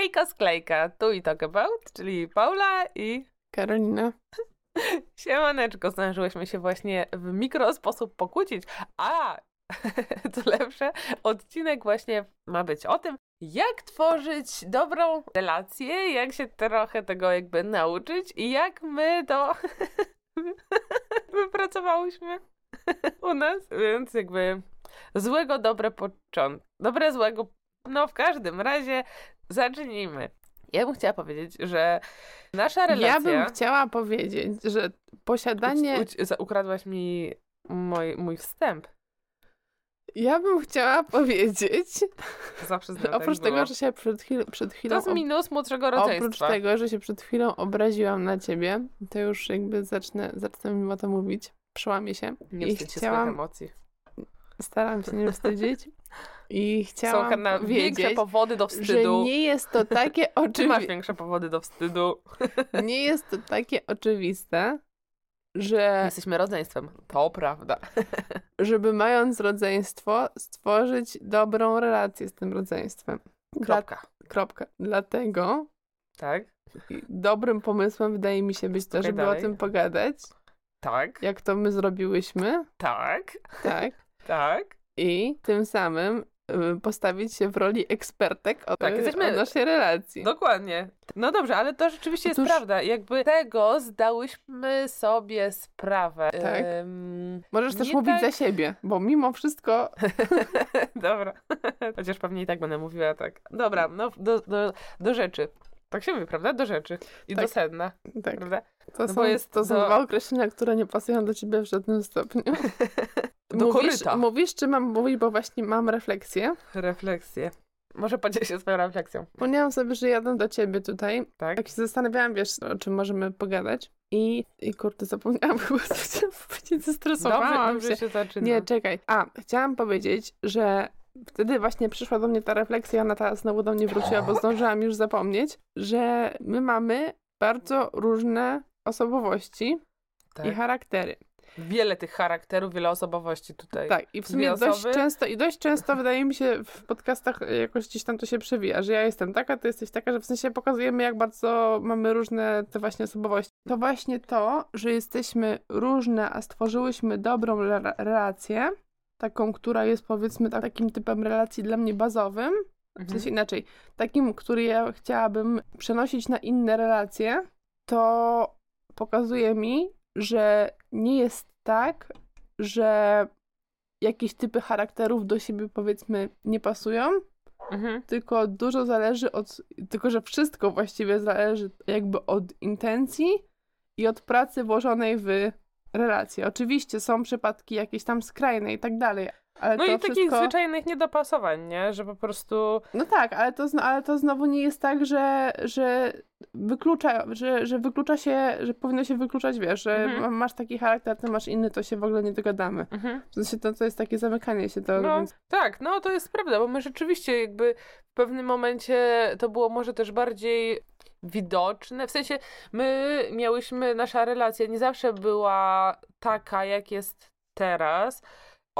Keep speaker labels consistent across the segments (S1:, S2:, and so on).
S1: Hejka sklejka, tu i talk about, czyli Paula i
S2: Karolina.
S1: Siemaneczko, zdążyłyśmy się właśnie w mikro sposób pokłócić, a to lepsze, odcinek właśnie ma być o tym, jak tworzyć dobrą relację, jak się trochę tego jakby nauczyć i jak my to wypracowałyśmy u nas, więc jakby złego dobre początki, dobre złego, no w każdym razie zacznijmy. Ja bym chciała powiedzieć, że nasza relacja...
S2: Ja bym chciała powiedzieć, że posiadanie...
S1: Uć, uć, ukradłaś mi mój, mój wstęp.
S2: Ja bym chciała powiedzieć...
S1: Zawsze
S2: Oprócz tego, że się przed, chwil, przed chwilą...
S1: To jest minus młodszego rodzeństwa.
S2: Oprócz tego, że się przed chwilą obraziłam na ciebie, to już jakby zacznę, zacznę mimo to mówić. Przełamię się.
S1: Nie
S2: I chciałam-
S1: emocji.
S2: Staram się nie wstydzić. I chciałam
S1: Są na większe powody do
S2: że
S1: wstydu.
S2: nie jest to takie
S1: Ty masz
S2: oczywiste.
S1: większe powody do wstydu.
S2: Nie jest to takie oczywiste, że
S1: Jesteśmy rodzeństwem. To prawda.
S2: żeby mając rodzeństwo, stworzyć dobrą relację z tym rodzeństwem. Dla,
S1: Kropka.
S2: kropka. Dlatego
S1: Tak?
S2: dobrym pomysłem wydaje mi się być to, żeby
S1: dalej.
S2: o tym pogadać,
S1: Tak.
S2: jak to my zrobiłyśmy,
S1: Tak.
S2: tak?
S1: Tak.
S2: I tym samym postawić się w roli ekspertek o,
S1: Tak,
S2: y,
S1: jesteśmy-
S2: o naszej relacji.
S1: Dokładnie. No dobrze, ale to rzeczywiście jest
S2: Otóż-
S1: prawda. Jakby tego zdałyśmy sobie sprawę.
S2: Tak. Możesz też mówić
S1: tak-
S2: za siebie, bo mimo wszystko
S1: Dobra. Chociaż pewnie i tak będę mówiła tak. Dobra, no do, do, do rzeczy. Tak się mówi, prawda? Do rzeczy. I
S2: Tak.
S1: do sedna,
S2: tak,
S1: prawda?
S2: to,
S1: No
S2: są,
S1: jest
S2: to są
S1: do-
S2: dwa określenia, które nie pasują do ciebie w żadnym stopniu.
S1: Do
S2: mówisz,
S1: koryta.
S2: mówisz, czy mam mówić, bo właśnie mam refleksję.
S1: Refleksję. Może podziel się swoją refleksją.
S2: Przypomniałam sobie, że jadę do ciebie tutaj.
S1: Tak?
S2: Jak się zastanawiałam, wiesz, o czym możemy pogadać. I, i kurde, zapomniałam chyba, co chciałam powiedzieć,
S1: Dobrze,
S2: zestresowałam
S1: dobrze
S2: się.
S1: się zaczyna.
S2: Nie, czekaj. A, chciałam powiedzieć, że wtedy właśnie przyszła do mnie ta refleksja, ona teraz znowu do mnie wróciła, bo zdążyłam już zapomnieć, że my mamy bardzo różne osobowości
S1: tak.
S2: i charaktery.
S1: Wiele tych charakterów, wiele osobowości tutaj.
S2: Tak, i w sumie dość często, i dość często wydaje mi się w podcastach jakoś gdzieś tam to się przewija, że ja jestem taka, ty jesteś taka, że w sensie pokazujemy jak bardzo mamy różne te właśnie osobowości. To właśnie to, że jesteśmy różne, a stworzyłyśmy dobrą re- relację, taką, która jest powiedzmy tak- takim typem relacji dla mnie bazowym, w
S1: Mhm.
S2: sensie inaczej, takim, który ja chciałabym przenosić na inne relacje, to pokazuje mi, że nie jest tak, że jakieś typy charakterów do siebie powiedzmy nie pasują,
S1: Mhm.
S2: tylko dużo zależy od, tylko że wszystko właściwie zależy jakby od intencji i od pracy włożonej w relacje. Oczywiście są przypadki jakieś tam skrajne i tak dalej, ale
S1: No
S2: to
S1: i takich
S2: wszystko...
S1: zwyczajnych niedopasowań, nie? Że po prostu...
S2: No tak, ale to, ale to znowu nie jest tak, że, że wyklucza, że, że wyklucza się, że powinno się wykluczać, wiesz, że
S1: Mhm.
S2: masz taki charakter, ty masz inny, to się w ogóle nie dogadamy.
S1: Mhm.
S2: W sensie to, to jest takie zamykanie się, to
S1: No
S2: więc...
S1: tak, no to jest prawda, bo my rzeczywiście jakby w pewnym momencie to było może też bardziej widoczne. W sensie my miałyśmy, nasza relacja nie zawsze była taka, jak jest teraz.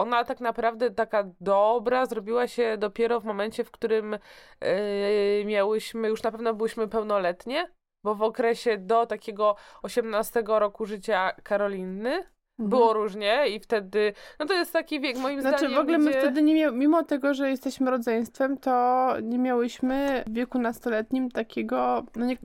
S1: Ona tak naprawdę taka dobra zrobiła się dopiero w momencie, w którym yy, miałyśmy, już na pewno byłyśmy pełnoletnie, bo w okresie do takiego 18 roku życia Karoliny było różnie i wtedy, no to jest taki wiek moim
S2: Znaczy
S1: zdaniem,
S2: w ogóle my
S1: gdzie...
S2: wtedy nie miał, mimo tego, że jesteśmy rodzeństwem, to nie miałyśmy w wieku nastoletnim takiego, no nie,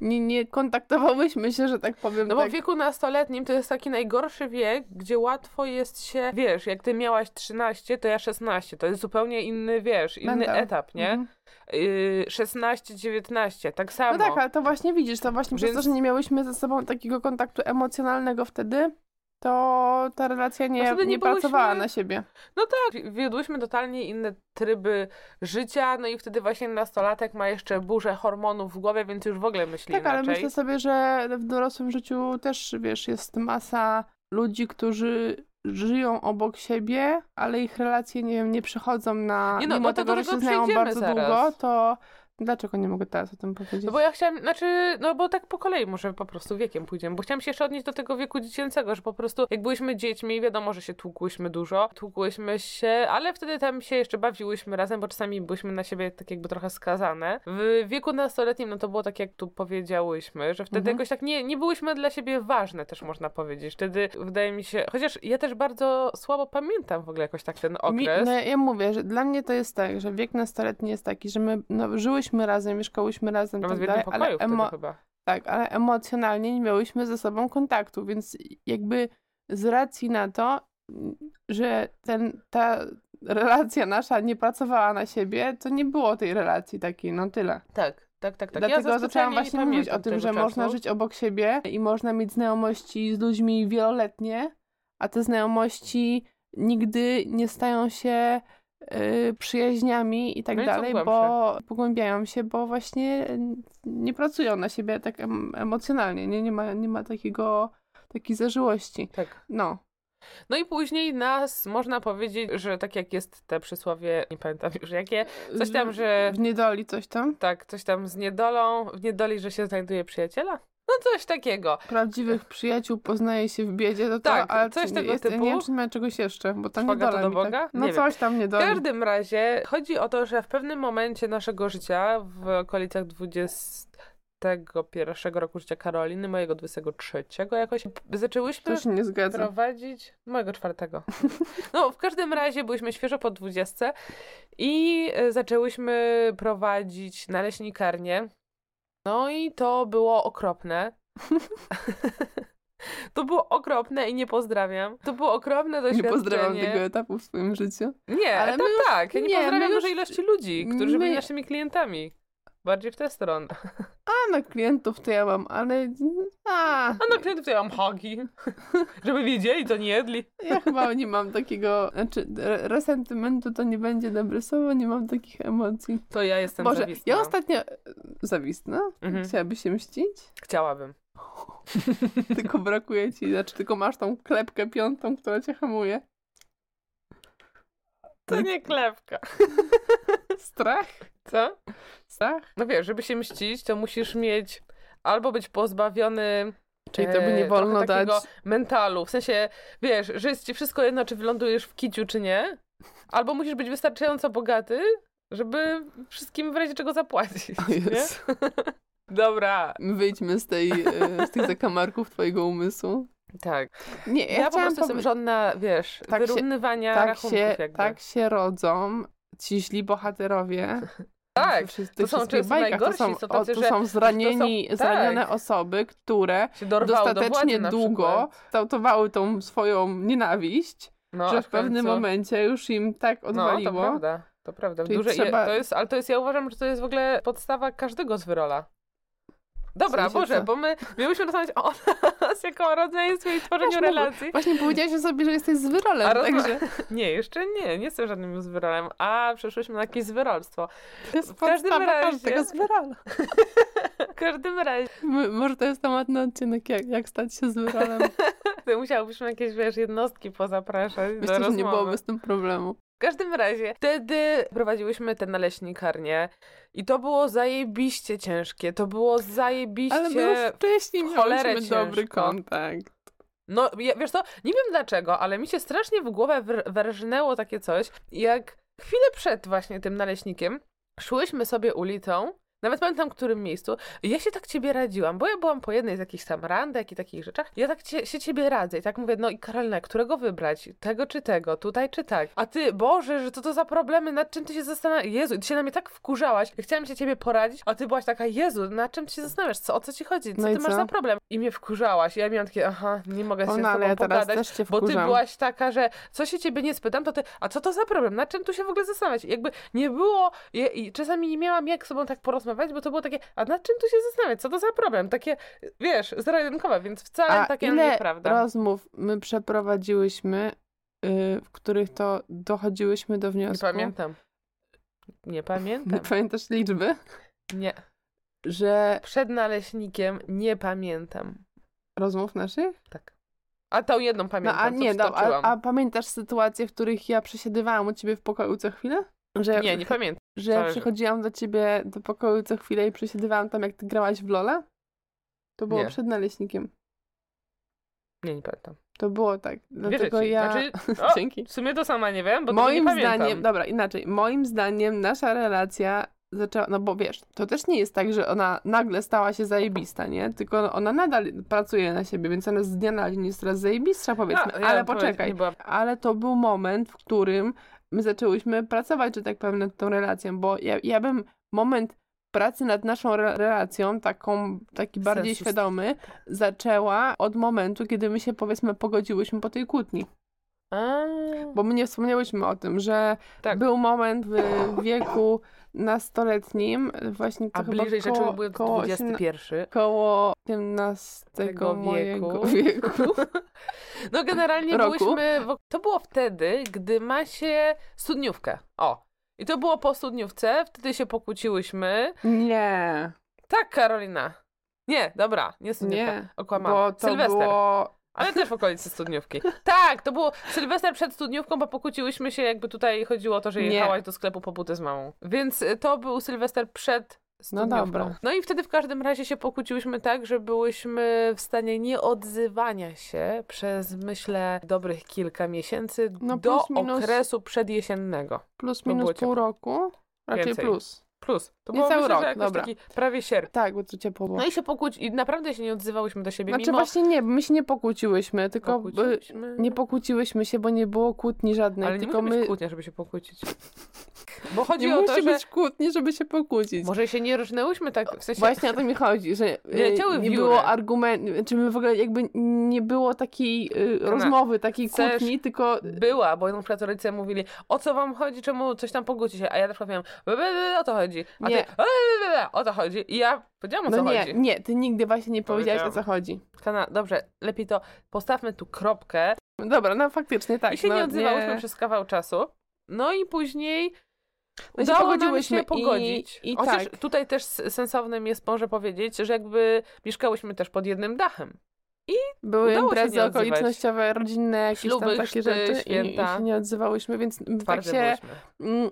S2: nie, nie kontaktowałyśmy się, że tak powiem.
S1: No bo
S2: tak.
S1: w wieku nastoletnim to jest taki najgorszy wiek, gdzie łatwo jest się, wiesz, jak ty miałaś 13, to ja 16, to jest zupełnie inny, wiesz, inny
S2: Mental.
S1: etap, nie?
S2: Mhm.
S1: Yy, 16, 19, tak samo.
S2: No tak, ale to właśnie widzisz, to właśnie przez to,
S1: Więc-
S2: że nie miałyśmy ze sobą takiego kontaktu emocjonalnego wtedy, to ta relacja nie,
S1: No wtedy
S2: nie,
S1: nie
S2: pracowała
S1: byłyśmy-
S2: na siebie.
S1: No tak, wiodłyśmy totalnie inne tryby życia, no i wtedy właśnie nastolatek ma jeszcze burzę hormonów w głowie, więc już w ogóle myśli
S2: Tak, ale
S1: inaczej.
S2: myślę sobie, że w dorosłym życiu też, wiesz, jest masa ludzi, którzy żyją obok siebie, ale ich relacje, nie wiem, nie przychodzą na...
S1: Nie no,
S2: mimo
S1: no
S2: tego, że się znają bardzo długo, to, Dlaczego nie mogę teraz o tym powiedzieć?
S1: No bo ja chciałam, znaczy, no bo tak po kolei może po prostu wiekiem pójdziemy, bo chciałam się jeszcze odnieść do tego wieku dziecięcego, że po prostu jak byliśmy dziećmi, wiadomo, że się tłukłyśmy dużo, tłukłyśmy się, ale wtedy tam się jeszcze bawiłyśmy razem, bo czasami byliśmy na siebie tak jakby trochę skazane. W wieku nastoletnim, no to było tak, jak tu powiedziałyśmy, że wtedy
S2: Mhm.
S1: jakoś tak nie, nie byłyśmy dla siebie ważne, też można powiedzieć. Wtedy wydaje mi się, chociaż ja też bardzo słabo pamiętam w ogóle jakoś tak ten
S2: Mi,
S1: okres.
S2: no ja mówię, że dla mnie to jest tak, że wiek nastoletni jest taki, że my no, żyłyśmy razem, mieszkałyśmy razem,
S1: Nawet
S2: tak
S1: w jednym
S2: dalej,
S1: pokoju
S2: ale, emo-
S1: chyba.
S2: tak, ale emocjonalnie nie miałyśmy ze sobą kontaktu, więc jakby z racji na to, że ten, ta relacja nasza nie pracowała na siebie, to nie było tej relacji takiej, no tyle.
S1: Tak, tak, tak, tak.
S2: Dlatego
S1: ja za
S2: zaczęłam właśnie mówić o tym, że
S1: czasu.
S2: można żyć obok siebie i można mieć znajomości z ludźmi wieloletnie, a te znajomości nigdy nie stają się y, przyjaźniami i tak
S1: No i
S2: dalej, bo pogłębiają się, bo właśnie nie pracują na siebie tak em, emocjonalnie, nie, nie, ma, nie ma takiego, takiej zażyłości.
S1: Tak.
S2: No,
S1: No i później nas, można powiedzieć, że tak jak jest te przysłowie, nie pamiętam już jakie, coś tam, że
S2: w niedoli coś tam.
S1: tak, coś tam z niedolą, w niedoli, że się znajduje przyjaciela? No coś takiego.
S2: Prawdziwych przyjaciół poznaje się w biedzie, to, to
S1: Tak,
S2: ale
S1: coś tego
S2: jest,
S1: typu.
S2: Nie wiem, czy ma czegoś jeszcze, bo tam
S1: to
S2: niedola
S1: do
S2: mi
S1: Boga?
S2: Tak, no
S1: Nie wiem.
S2: coś tam
S1: W
S2: niedoli.
S1: każdym razie chodzi o to, że w pewnym momencie naszego życia, w okolicach 21 roku życia Karoliny, mojego 23 jakoś, zaczęłyśmy
S2: To się nie zgadza.
S1: prowadzić mojego czwartego. No, w każdym razie byliśmy świeżo po 20 i e, zaczęłyśmy prowadzić naleśnikarnię. No i to było okropne. To było okropne i nie pozdrawiam. To było okropne
S2: Nie
S1: doświadczenie.
S2: pozdrawiam tego etapu w swoim życiu.
S1: Nie,
S2: Ale my już-
S1: tak. Ja nie,
S2: nie,
S1: pozdrawiam dużej ilości ludzi, którzy byli
S2: my-
S1: naszymi klientami. Bardziej w tę stronę.
S2: A na klientów to ja mam, ale. A,
S1: A na klientów to ja mam hagi. Żeby wiedzieli, to nie jedli.
S2: ja chyba nie mam takiego. Znaczy, re- resentymentu to nie będzie dobre słowo, nie mam takich emocji.
S1: To ja jestem
S2: Boże,
S1: zawistna.
S2: ja ostatnio. Zawistna?
S1: Mhm.
S2: Chciałabyś się mścić?
S1: Chciałabym.
S2: Tylko brakuje ci, znaczy tylko masz tą klepkę piątą, która cię hamuje.
S1: To nie klepka.
S2: Strach?
S1: Co?
S2: Strach?
S1: No wiesz, żeby się mścić, to musisz mieć albo być pozbawiony
S2: Czyli to by
S1: e,
S2: nie wolno dać.
S1: mentalu. W sensie, wiesz, że jest ci wszystko jedno, czy wylądujesz w kiciu, czy nie. Albo musisz być wystarczająco bogaty, żeby wszystkim w razie czego zapłacić.
S2: O
S1: nie?
S2: Jezu.
S1: Dobra.
S2: Wyjdźmy z, tej, e, z tych zakamarków twojego umysłu.
S1: Tak.
S2: Nie,
S1: Ja,
S2: ja,
S1: po prostu jestem żadna, wiesz,
S2: Tak się-
S1: wyrównywania
S2: tak
S1: rachunków
S2: się,
S1: jakby.
S2: tak się rodzą ci źli bohaterowie.
S1: Tak, to są często najgorsi,
S2: to są, o, to są zranieni,
S1: to są-
S2: zranione
S1: tak.
S2: osoby, które
S1: do
S2: dostatecznie
S1: na
S2: długo kształtowały tą swoją nienawiść,
S1: no,
S2: że w pewnym
S1: końcu-
S2: momencie już im tak
S1: No,
S2: odwaliło.
S1: to prawda. To prawda.
S2: Czyli trzeba-
S1: to jest, ale to jest, ja uważam, że to jest w ogóle podstawa każdego zwyrola. Dobra, Boże,
S2: co?
S1: bo my miałyśmy rozmawiać o nas jako o rodzeństwie i tworzeniu
S2: mogę.
S1: relacji.
S2: Właśnie powiedziałaś sobie, że jesteś zwyrolem,
S1: A rozma-
S2: także
S1: Nie, jeszcze nie, nie jestem żadnym zwyrolem, a przeszłyśmy na jakieś zwyrolstwo.
S2: to jest
S1: W każdym razie-
S2: zwyrola.
S1: W każdym razie,
S2: M- Może to jest temat na odcinek, jak, jak stać się zwyrolem.
S1: to musiałbyśmy jakieś, wiesz, jednostki pozapraszać do
S2: Myślę, że nie
S1: rozmowy.
S2: byłoby z tym problemu.
S1: W każdym razie, wtedy prowadziłyśmy tę naleśnikarnię i to było zajebiście ciężkie, to było zajebiście...
S2: Ale my już wcześniej mieliśmy dobry
S1: ciężko.
S2: kontakt.
S1: No, wiesz co, nie wiem dlaczego, ale mi się strasznie w głowę wrżnęło takie coś, jak chwilę przed właśnie tym naleśnikiem szłyśmy sobie ulicą, nawet pamiętam, w którym miejscu, ja się tak ciebie radziłam, bo ja byłam po jednej z jakichś tam randek i takich rzeczach, ja tak cie, się ciebie radzę i tak mówię, no i Karolina, którego wybrać? Tego czy tego? Tutaj czy tak? A ty, Boże, że to to za problemy, nad czym ty się zastanawiasz? Jezu, ty się na mnie tak wkurzałaś, ja chciałam się ciebie poradzić, a ty byłaś taka, Jezu, nad czym ty się zastanawiasz? Co, o co ci chodzi? Co
S2: No
S1: ty masz
S2: co?
S1: za problem? I mnie wkurzałaś, ja miałam takie, aha, nie mogę się
S2: O,
S1: z
S2: no,
S1: tobą
S2: ale ja teraz
S1: pogadać. Bo ty byłaś taka, że co się ciebie nie spytam, to ty, a co to za problem? Nad czym tu się w ogóle zastanawiać? Jakby nie było, i, i czasami nie miałam jak z sobą tak porozmawiać, bo to było takie, a nad czym tu się zastanawiać? Co to za problem? Takie, wiesz, zero-jedynkowe, więc wcale
S2: A
S1: takie
S2: ile
S1: nieprawda.
S2: rozmów my przeprowadziłyśmy, y, w których to dochodziłyśmy do
S1: Nie
S2: wniosku?
S1: pamiętam. Nie
S2: Nie
S1: pamiętam.
S2: pamiętasz liczby?
S1: Nie.
S2: Że
S1: Przed naleśnikiem nie pamiętam.
S2: rozmów naszych?
S1: Tak. A tą jedną
S2: No
S1: pamiętam,
S2: a
S1: co
S2: nie, no, a, a pamiętasz sytuacje, w których ja przesiadywałam u ciebie w pokoju co chwilę? Że
S1: Nie, nie pamiętam.
S2: Że
S1: Zależy.
S2: przychodziłam do ciebie do pokoju co chwilę i przesiadywałam tam, jak ty grałaś w Lola? To było
S1: Nie.
S2: przed naleśnikiem.
S1: Nie, nie pamiętam.
S2: To było tak. Dlatego ja...
S1: Znaczy, o,
S2: Dzięki.
S1: w sumie to sama nie wiem, bo
S2: Moim
S1: nie pamiętam.
S2: zdaniem, dobra, inaczej. Moim zdaniem nasza relacja zaczęła, no bo wiesz, to też nie jest tak, że ona nagle stała się zajebista, nie? Tylko ona nadal pracuje na siebie, więc ona z dnia na dzień jest coraz zajebistsza, powiedzmy.
S1: A, ja
S2: Ale poczekaj,
S1: była-
S2: ale to był moment, w którym my zaczęłyśmy pracować, że tak powiem, nad tą relacją, bo ja, ja bym moment pracy nad naszą re- relacją, taką, taki bardziej
S1: Sensu-
S2: świadomy, zaczęła od momentu, kiedy my się, powiedzmy, pogodziłyśmy po tej kłótni.
S1: A,
S2: Bo my nie wspomniałyśmy o tym, że
S1: Tak.
S2: był moment w wieku nastoletnim, właśnie to
S1: a
S2: chyba
S1: bliżej
S2: koło,
S1: rzeczy był
S2: koło, osiemna-
S1: 21.
S2: koło 15
S1: Tego wieku.
S2: wieku.
S1: No generalnie
S2: Roku.
S1: byłyśmy, to było wtedy, gdy ma się studniówkę. O. I to było po studniówce, wtedy się pokłóciłyśmy.
S2: Nie,
S1: Tak, Karolina. Nie, dobra, nie studniówka.
S2: nie,
S1: Okłamałam.
S2: bo to
S1: Sylwester.
S2: było...
S1: Ale też w okolicy studniówki. Tak, to było Sylwester przed studniówką, bo pokłóciłyśmy się, jakby tutaj chodziło o to, że jechałaś do sklepu po buty z mamą. Więc y, to był Sylwester przed studniówką.
S2: dobra.
S1: No i wtedy w każdym razie się pokłóciłyśmy tak, że byłyśmy w stanie nieodzywania się przez, myślę, dobrych kilka miesięcy
S2: No
S1: do
S2: minus-
S1: okresu przedjesiennego.
S2: Plus minus pół roku, raczej
S1: Więcej.
S2: plus.
S1: Plus. To było
S2: cały
S1: myślę,
S2: rok,
S1: że jakoś
S2: dobra.
S1: taki prawie sierp.
S2: Tak, bo to ciepło było.
S1: No i się pokłóci... I naprawdę się nie odzywałyśmy do siebie,
S2: Znaczy
S1: mimo...
S2: właśnie nie, my się nie pokłóciłyśmy, tylko by,
S1: Pokłóciłyśmy.
S2: nie pokłóciłyśmy się, bo nie było kłótni żadnej,
S1: Ale nie
S2: tylko
S1: musi
S2: my...
S1: być kłótnia, żeby się pokłócić. Bo chodzi
S2: nie
S1: o
S2: musi
S1: to, że
S2: być kłótni, żeby się pokłócić.
S1: może się nie różnęłyśmy tak, w sensie...
S2: Właśnie o to mi chodzi, że
S1: Nie
S2: y,
S1: leciały
S2: nie było argumentu, czy my w ogóle jakby nie było takiej y, rozmowy, takiej
S1: chcesz-
S2: kłótni, tylko
S1: Była, bo na przykład rodzice mówili, o co wam chodzi, czemu coś tam pogódźcie się, a ja na przykład miałam, "Be, be, be, o to chodzi, a
S2: Nie.
S1: ty, "E, o to chodzi i ja powiedziałam o
S2: no
S1: co
S2: nie,
S1: chodzi.
S2: nie, ty nigdy właśnie nie powiedziałaś o co chodzi.
S1: Kana, dobrze, lepiej to postawmy tu kropkę
S2: Dobra, no faktycznie tak.
S1: i się
S2: no,
S1: nie odzywałyśmy przez kawał czasu. No i później
S2: No się
S1: udało nam
S2: pogodziłyśmy
S1: się
S2: i-
S1: pogodzić.
S2: i
S1: Chociaż
S2: tak.
S1: tutaj też sensownym jest może powiedzieć, że jakby mieszkałyśmy też pod jednym dachem.
S2: Były
S1: udało się
S2: imprezy
S1: nie
S2: okolicznościowe, rodzinne, jakieś
S1: Śluby,
S2: tam takie rzeczy i, i
S1: święta.
S2: się nie odzywałyśmy, więc tak
S1: Twarde
S2: się
S1: byłyśmy.
S2: mm,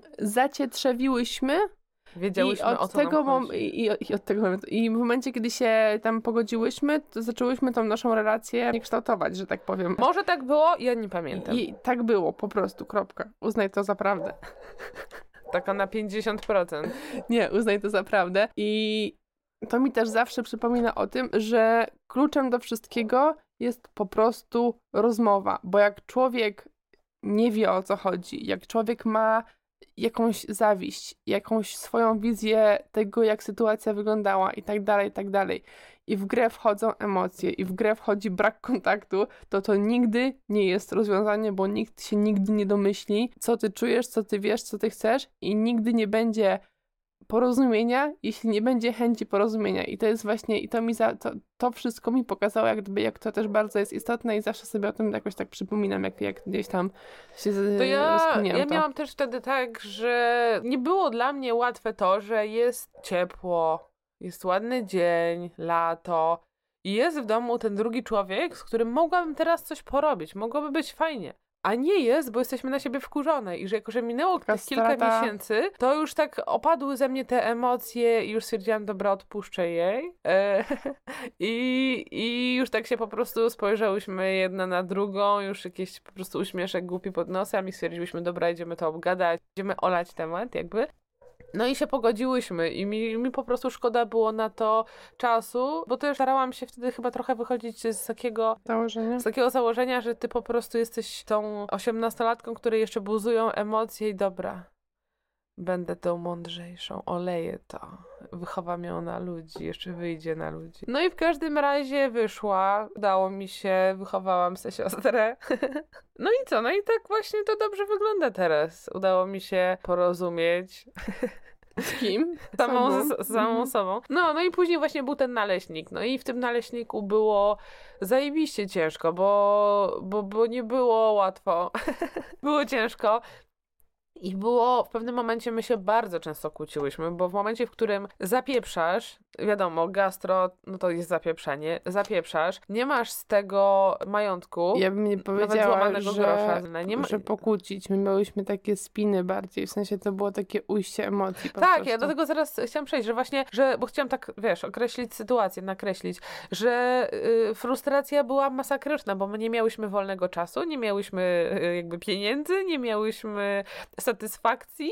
S2: zacietrzewiłyśmy i
S1: Wiedziałyśmy o
S2: od,
S1: co
S2: tego mom- i, i, i od tego momentu. I w momencie, kiedy się tam pogodziłyśmy, to zaczęłyśmy tą naszą relację kształtować, że tak powiem.
S1: Może tak było, ja nie pamiętam.
S2: I tak było, po prostu, kropka. Uznaj to za prawdę.
S1: Taka na 50%.
S2: Nie, uznaj to za prawdę. I to mi też zawsze przypomina o tym, że kluczem do wszystkiego jest po prostu rozmowa. Bo jak człowiek nie wie o co chodzi, jak człowiek ma jakąś zawiść, jakąś swoją wizję tego, jak sytuacja wyglądała i tak dalej, i tak dalej. I w grę wchodzą emocje, i w grę wchodzi brak kontaktu, to to nigdy nie jest rozwiązanie, bo nikt się nigdy nie domyśli, co ty czujesz, co ty wiesz, co ty chcesz, i nigdy nie będzie porozumienia, jeśli nie będzie chęci porozumienia. I to jest właśnie, i to mi za, to, to wszystko mi pokazało, jak gdyby, jak to też bardzo jest istotne i zawsze sobie o tym jakoś tak przypominam, jak, jak gdzieś tam się
S1: To ja, ja
S2: to.
S1: miałam też wtedy tak, że nie było dla mnie łatwe to, że jest ciepło, jest ładny dzień, lato i jest w domu ten drugi człowiek, z którym mogłabym teraz coś porobić, mogłoby być fajnie. A nie jest, bo jesteśmy na siebie wkurzone i że jako, że minęło
S2: Taka
S1: tych kilka
S2: strata.
S1: miesięcy, to już tak opadły ze mnie te emocje i już stwierdziłam, dobra, odpuszczę jej. E, i, I już tak się po prostu spojrzałyśmy jedna na drugą, już jakiś po prostu uśmieszek głupi pod nosem i stwierdziłyśmy, dobra, idziemy to obgadać, idziemy olać temat jakby. No i się pogodziłyśmy i mi, mi po prostu szkoda było na to czasu, bo też starałam się wtedy chyba trochę wychodzić z takiego
S2: Założenie?
S1: z takiego założenia, że ty po prostu jesteś tą osiemnastolatką, której jeszcze buzują emocje i dobra, będę tą mądrzejszą, oleję to, wychowam ją na ludzi, jeszcze wyjdzie na ludzi. No i w każdym razie wyszła, udało mi się, wychowałam sobie siostrę. No i co? No i tak właśnie to dobrze wygląda teraz. Udało mi się porozumieć
S2: Z kim?
S1: samą, z, samą
S2: Mhm.
S1: sobą. No, no i później właśnie był ten naleśnik. No i w tym naleśniku było zajebiście ciężko, bo, bo, bo nie było łatwo. było ciężko. I było, w pewnym momencie my się bardzo często kłóciłyśmy, bo w momencie, w którym zapieprzasz, wiadomo, gastro, no to jest zapieprzenie, zapieprzasz, nie masz z tego majątku,
S2: Ja bym nie powiedziała, że,
S1: grosza. Nie ma...
S2: że pokłócić. My miałyśmy takie spiny bardziej, w sensie to było takie ujście emocji
S1: Tak,
S2: prostu.
S1: ja do tego zaraz chciałam przejść, że właśnie, że, bo chciałam tak, wiesz, określić sytuację, nakreślić, że y, frustracja była masakryczna, bo my nie miałyśmy wolnego czasu, nie miałyśmy y, jakby pieniędzy, nie miałyśmy satysfakcji.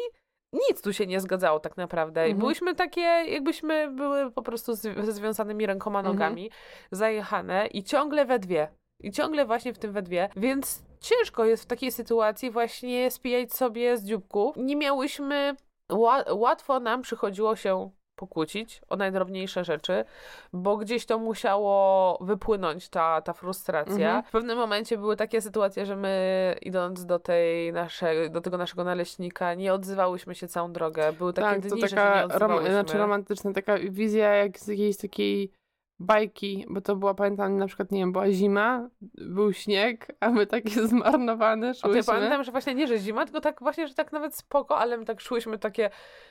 S1: Nic tu się nie zgadzało tak naprawdę.
S2: Mhm.
S1: byłyśmy takie, jakbyśmy były po prostu z, ze związanymi rękoma,
S2: Mhm.
S1: nogami, zajechane i ciągle we dwie. I ciągle właśnie w tym we dwie. Więc ciężko jest w takiej sytuacji właśnie spijać sobie z dzióbków. Nie miałyśmy ła- łatwo nam przychodziło się pokłócić o najdrobniejsze rzeczy, bo gdzieś to musiało wypłynąć ta, ta frustracja.
S2: Mhm.
S1: W pewnym momencie były takie sytuacje, że my idąc do tej naszej, do tego naszego naleśnika nie odzywałyśmy się całą drogę. Były takie
S2: tak,
S1: dni,
S2: to
S1: że się
S2: taka
S1: nie
S2: rom- znaczy romantyczna taka wizja jak z jakiejś takiej bajki, bo to była, pamiętam, na przykład, nie wiem, była zima, był śnieg, a my takie zmarnowane
S1: to
S2: szłyśmy.
S1: ja pamiętam, że właśnie nie, że zima, tylko tak właśnie, że tak nawet spoko, ale my tak szłyśmy takie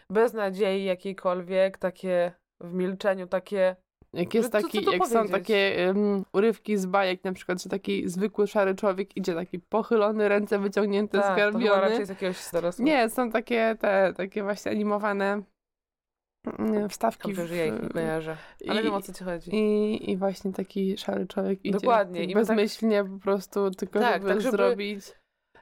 S1: bez nadziei jakiejkolwiek, takie w milczeniu, takie
S2: Jak jest
S1: Co- co
S2: taki,
S1: tu
S2: jak są takie um, urywki z bajek, na przykład, że taki zwykły szary człowiek idzie taki pochylony, ręce wyciągnięte,
S1: tak, to chyba
S2: zgarbiony.
S1: raczej z jakiegoś dorosłego.
S2: Nie, są takie te, takie właśnie animowane wstawki.
S1: Dobrze, że ja ich nie kojarzę. Ale
S2: i-
S1: wiem o co ci chodzi.
S2: I, I właśnie taki szary człowiek idzie
S1: Dokładnie,
S2: tak
S1: i tak-
S2: bezmyślnie po prostu tylko
S1: Tak,
S2: żeby,
S1: tak, żeby
S2: zrobić.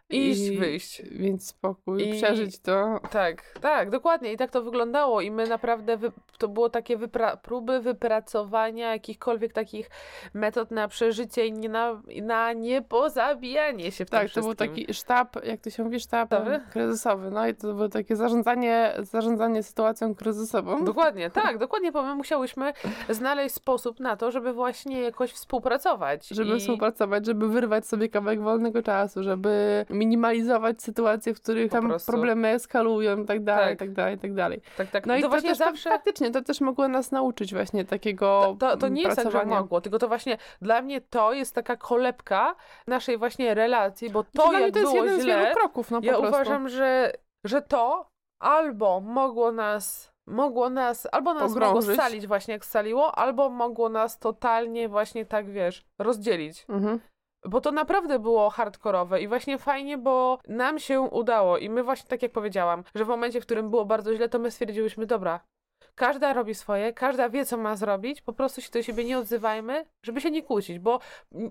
S1: Iść,
S2: i-
S1: wyjść.
S2: Więc spokój,
S1: I-
S2: przeżyć to.
S1: Tak, tak, dokładnie. I tak to wyglądało. I my naprawdę, wy... to było takie wypra... próby wypracowania jakichkolwiek takich metod na przeżycie i nie na, na niepozabijanie się w
S2: Tak,
S1: tym
S2: to był taki sztab, jak to się mówi, sztab
S1: Kryzysowy?
S2: kryzysowy. No i to było takie zarządzanie, zarządzanie sytuacją kryzysową.
S1: Dokładnie, tak, dokładnie, bo my musiałyśmy znaleźć sposób na to, żeby właśnie jakoś współpracować.
S2: Żeby
S1: I...
S2: współpracować, żeby wyrwać sobie kawałek wolnego czasu, żeby minimalizować sytuacje, w których tam problemy eskalują i tak dalej,
S1: Tak.
S2: i tak dalej, tak dalej.
S1: Tak, tak.
S2: No i
S1: to
S2: to
S1: właśnie
S2: też
S1: zawsze...
S2: faktycznie, to też mogło nas nauczyć właśnie
S1: To,
S2: takiego
S1: to, to nie jest tak, że mogło, tylko to właśnie dla mnie to jest taka kolebka naszej właśnie relacji, bo to jak
S2: to jest
S1: było
S2: jeden z
S1: źle,
S2: wielu kroków, no po
S1: ja
S2: prostu.
S1: uważam, że, że to albo mogło nas, mogło nas, albo nas mogło
S2: Pogrążyć.
S1: scalić właśnie jak scaliło, albo mogło nas totalnie właśnie tak, wiesz, rozdzielić.
S2: Mhm.
S1: Bo to naprawdę było hardkorowe i właśnie fajnie, bo nam się udało i my właśnie tak jak powiedziałam, że w momencie, w którym było bardzo źle, to my stwierdziłyśmy, dobra, każda robi swoje, każda wie, co ma zrobić, po prostu się do siebie nie odzywajmy, żeby się nie kłócić, bo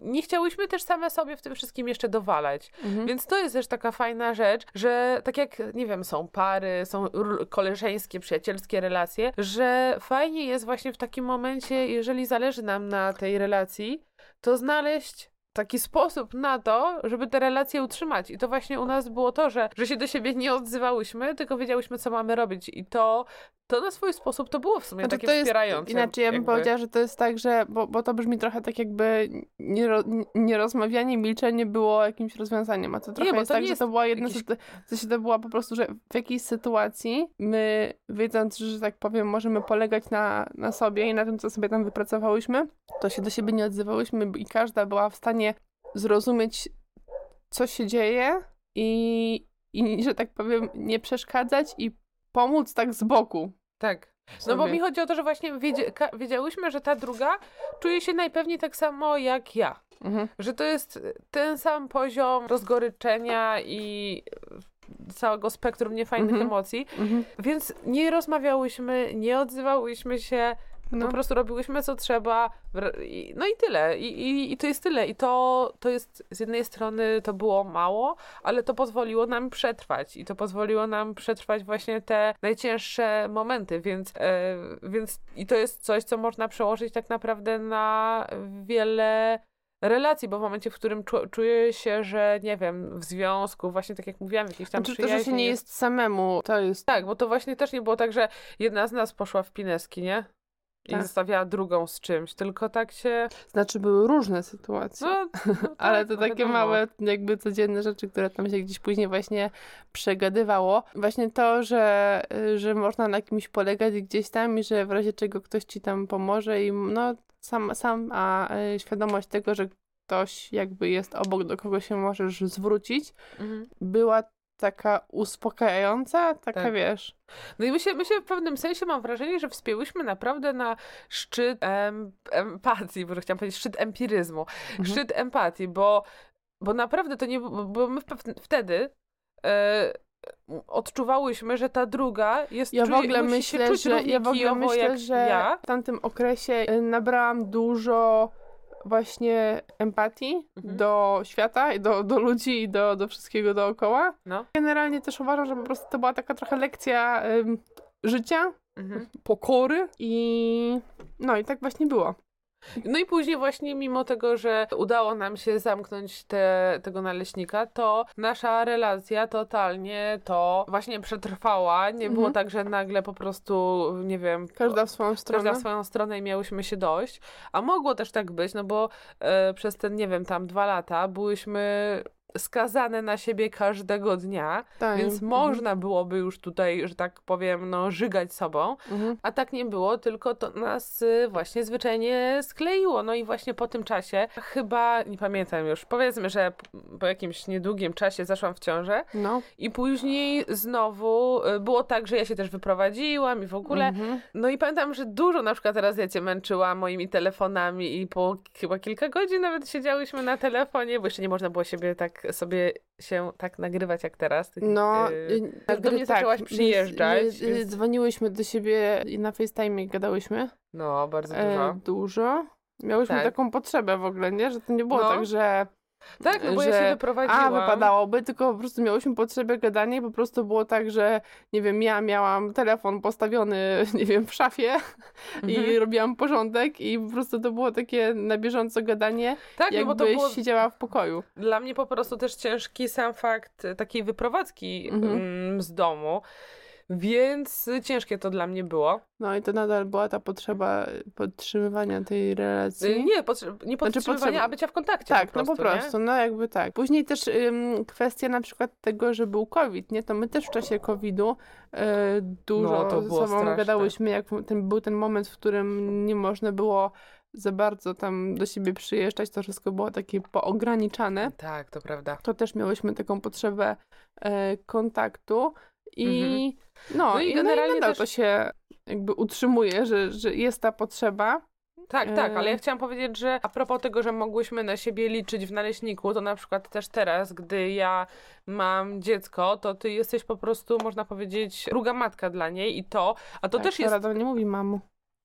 S1: nie chciałyśmy też same sobie w tym wszystkim jeszcze dowalać.
S2: Mhm.
S1: Więc to jest też taka fajna rzecz, że tak jak, nie wiem, są pary, są koleżeńskie, przyjacielskie relacje, że fajnie jest właśnie w takim momencie, jeżeli zależy nam na tej relacji, to znaleźć taki sposób na to, żeby te relacje utrzymać. I to właśnie u nas było to, że, że się do siebie nie odzywałyśmy, tylko wiedziałyśmy, co mamy robić. I to, to na swój sposób to było w sumie
S2: Znaczy,
S1: takie
S2: to jest,
S1: wspierające.
S2: Inaczej ja bym
S1: jakby.
S2: powiedziała, że to jest tak, że, bo, bo to brzmi trochę tak jakby niero, nierozmawianie, milczenie było jakimś rozwiązaniem, a to trochę
S1: bo
S2: jest
S1: to
S2: tak,
S1: nie
S2: że
S1: jest
S2: to była jedna,
S1: jakiś-
S2: w sensie to była po prostu, że w jakiejś sytuacji my, wiedząc, że tak powiem, możemy polegać na, na sobie i na tym, co sobie tam wypracowałyśmy, to się do siebie nie odzywałyśmy i każda była w stanie zrozumieć, co się dzieje i, i że tak powiem, nie przeszkadzać i pomóc tak z boku.
S1: Tak. No bo mi chodzi o to, że właśnie wiedzie, wiedziałyśmy, że ta druga czuje się najpewniej tak samo jak ja.
S2: Mhm.
S1: Że to jest ten sam poziom rozgoryczenia i całego spektrum niefajnych
S2: Mhm.
S1: emocji.
S2: Mhm.
S1: Więc nie rozmawiałyśmy, nie odzywałyśmy się,
S2: No.
S1: po prostu robiłyśmy co trzeba. No i tyle. I, i, i to jest tyle. I to, to jest z jednej strony to było mało, ale to pozwoliło nam przetrwać. I to pozwoliło nam przetrwać właśnie te najcięższe momenty. Więc, e, więc i to jest coś, co można przełożyć tak naprawdę na wiele relacji, bo w momencie, w którym czu, czuję się, że nie wiem, w związku, właśnie tak jak mówiłam, jakieś tam
S2: Znaczy to, że się nie jest samemu, to jest...
S1: tak, bo to właśnie też nie było tak, że jedna z nas poszła w pineski, nie? I
S2: Tak.
S1: zostawiała drugą z czymś, tylko tak się.
S2: Znaczy były różne sytuacje.
S1: No, no
S2: Ale
S1: tak,
S2: to
S1: no
S2: takie
S1: wiadomo.
S2: małe, jakby codzienne rzeczy, które tam się gdzieś później właśnie przegadywało. Właśnie to, że, y, że można na kimś polegać gdzieś tam i że w razie czego ktoś ci tam pomoże i no sam, sam a y, świadomość tego, że ktoś jakby jest obok, do kogo się możesz zwrócić,
S1: Mhm.
S2: była taka uspokajająca, taka
S1: Tak.
S2: wiesz.
S1: No i my się, my się w pewnym sensie mam wrażenie, że wspięłyśmy naprawdę na szczyt em, empatii, bo chciałam powiedzieć szczyt empiryzmu,
S2: Mhm.
S1: szczyt empatii, bo, bo naprawdę to nie, bo my wtedy e, odczuwałyśmy, że ta druga jest
S2: Ja w ogóle myślę, że ja w ogóle myślę, że
S1: ja.
S2: w tamtym okresie y, nabrałam dużo właśnie empatii
S1: Mhm.
S2: do świata i do, do ludzi i do, do wszystkiego dookoła.
S1: No.
S2: Generalnie też uważam, że po prostu to była taka trochę lekcja ym, życia,
S1: Mhm.
S2: pokory i no i tak właśnie było.
S1: No i później właśnie mimo tego, że udało nam się zamknąć te, tego naleśnika, to nasza relacja totalnie to właśnie przetrwała. Nie było
S2: Mhm.
S1: tak, że nagle po prostu, nie wiem,
S2: Każda w swoją stronę.
S1: każda w swoją stronę i miałyśmy się dość. A mogło też tak być, no bo e, przez ten, nie wiem, tam dwa lata byłyśmy skazane na siebie każdego dnia,
S2: Tak.
S1: więc
S2: Mhm.
S1: można byłoby już tutaj, że tak powiem, no żygać sobą.
S2: Mhm.
S1: A tak nie było, tylko to nas y, właśnie zwyczajnie skleiło. No i właśnie po tym czasie, chyba, nie pamiętam już, powiedzmy, że po jakimś niedługim czasie zaszłam w ciążę
S2: No.
S1: i później znowu y, było tak, że ja się też wyprowadziłam i w ogóle.
S2: Mhm.
S1: No i pamiętam, że dużo na przykład teraz ja cię męczyłam moimi telefonami i po chyba kilka godzin nawet siedziałyśmy na telefonie, bo jeszcze nie można było siebie tak sobie się tak nagrywać jak teraz.
S2: No,
S1: Y,
S2: y,
S1: też do mnie zaczęłaś
S2: więc,
S1: przyjeżdżać,
S2: y, y,
S1: więc-
S2: Dzwoniłyśmy do siebie i na FaceTime gadałyśmy.
S1: No, bardzo
S2: E,
S1: dużo.
S2: dużo. Miałyśmy
S1: Tak.
S2: taką potrzebę w ogóle, nie? Że to nie było
S1: No.
S2: tak, że
S1: Tak, no bo ja
S2: że-
S1: się wyprowadziłam.
S2: a, wypadałoby, tylko po prostu miałyśmy potrzebę gadania i po prostu było tak, że nie wiem, ja miałam telefon postawiony, nie wiem, w szafie i
S1: Mhm.
S2: robiłam porządek i po prostu to było takie na bieżąco gadanie,
S1: Tak, no bo to
S2: jakbyś
S1: było
S2: siedziała w pokoju.
S1: dla mnie po prostu też ciężki sam fakt takiej wyprowadzki
S2: Mhm.
S1: mm, z domu, więc ciężkie to dla mnie było.
S2: No i to nadal była ta potrzeba podtrzymywania tej
S1: Y,
S2: relacji.
S1: Nie, potrze- nie podtrzymywania,
S2: potrzeb-
S1: a bycia w kontakcie
S2: Tak,
S1: po prostu,
S2: no po prostu, no jakby tak. Później też ym, kwestia na przykład tego, że był COVID, nie? To my też w czasie COVID-u y, dużo
S1: No, to
S2: ze sobą
S1: straszne.
S2: gadałyśmy, jak ten, był ten moment, w którym nie można było za bardzo tam do siebie przyjeżdżać, to wszystko było takie poograniczane.
S1: nie? Tak, to prawda.
S2: To też miałyśmy taką potrzebę e, kontaktu i no,
S1: No i
S2: i, no i
S1: generalnie
S2: nadal
S1: też-
S2: to się jakby utrzymuje, że, że jest ta potrzeba.
S1: Tak, tak, ale ja
S2: E.
S1: chciałam powiedzieć, że a propos tego, że mogłyśmy na siebie liczyć w naleśniku, to na przykład też teraz, gdy ja mam dziecko, to ty jesteś po prostu, można powiedzieć, druga matka dla niej i to, a to
S2: tak,
S1: też jest...
S2: Rada nie mówi mamu,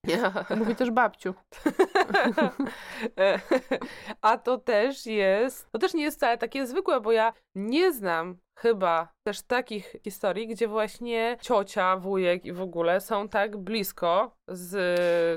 S2: mówi też babciu.
S1: A to też jest, to też nie jest wcale takie zwykłe, bo ja nie znam chyba też takich historii, gdzie właśnie ciocia, wujek i w ogóle są tak blisko z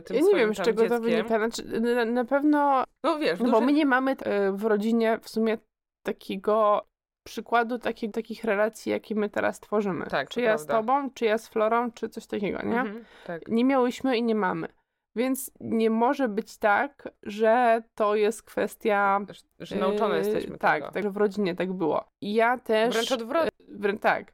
S1: tym
S2: Ja nie wiem, z czego
S1: dzieckiem.
S2: to wynika. Znaczy, na, na pewno,
S1: No wiesz,
S2: no
S1: duży...
S2: bo my nie mamy e, w rodzinie w sumie takiego przykładu taki, takich relacji, jakie my teraz tworzymy.
S1: Tak,
S2: czy ja z
S1: prawda.
S2: tobą, czy ja z Florą, czy coś takiego, nie?
S1: Mhm, tak.
S2: Nie miałyśmy i nie mamy. Więc nie może być tak, że to jest kwestia.
S1: Że nauczone
S2: e,
S1: jesteśmy
S2: Tak,
S1: tego.
S2: tak, w rodzinie tak było. I ja też.
S1: Wręcz odwrotnie.
S2: Wrę- tak.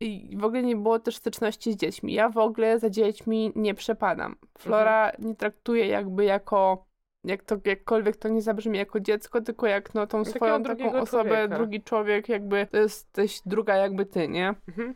S2: I w ogóle nie było też styczności z dziećmi. Ja w ogóle za dziećmi nie przepadam. Flora
S1: Mhm.
S2: nie traktuje jakby jako, jak to jakkolwiek to nie zabrzmi jako dziecko, tylko jak no tą swoją taką osobę,
S1: człowieka.
S2: drugi człowiek, jakby to jesteś druga jakby ty, nie?
S1: Mhm.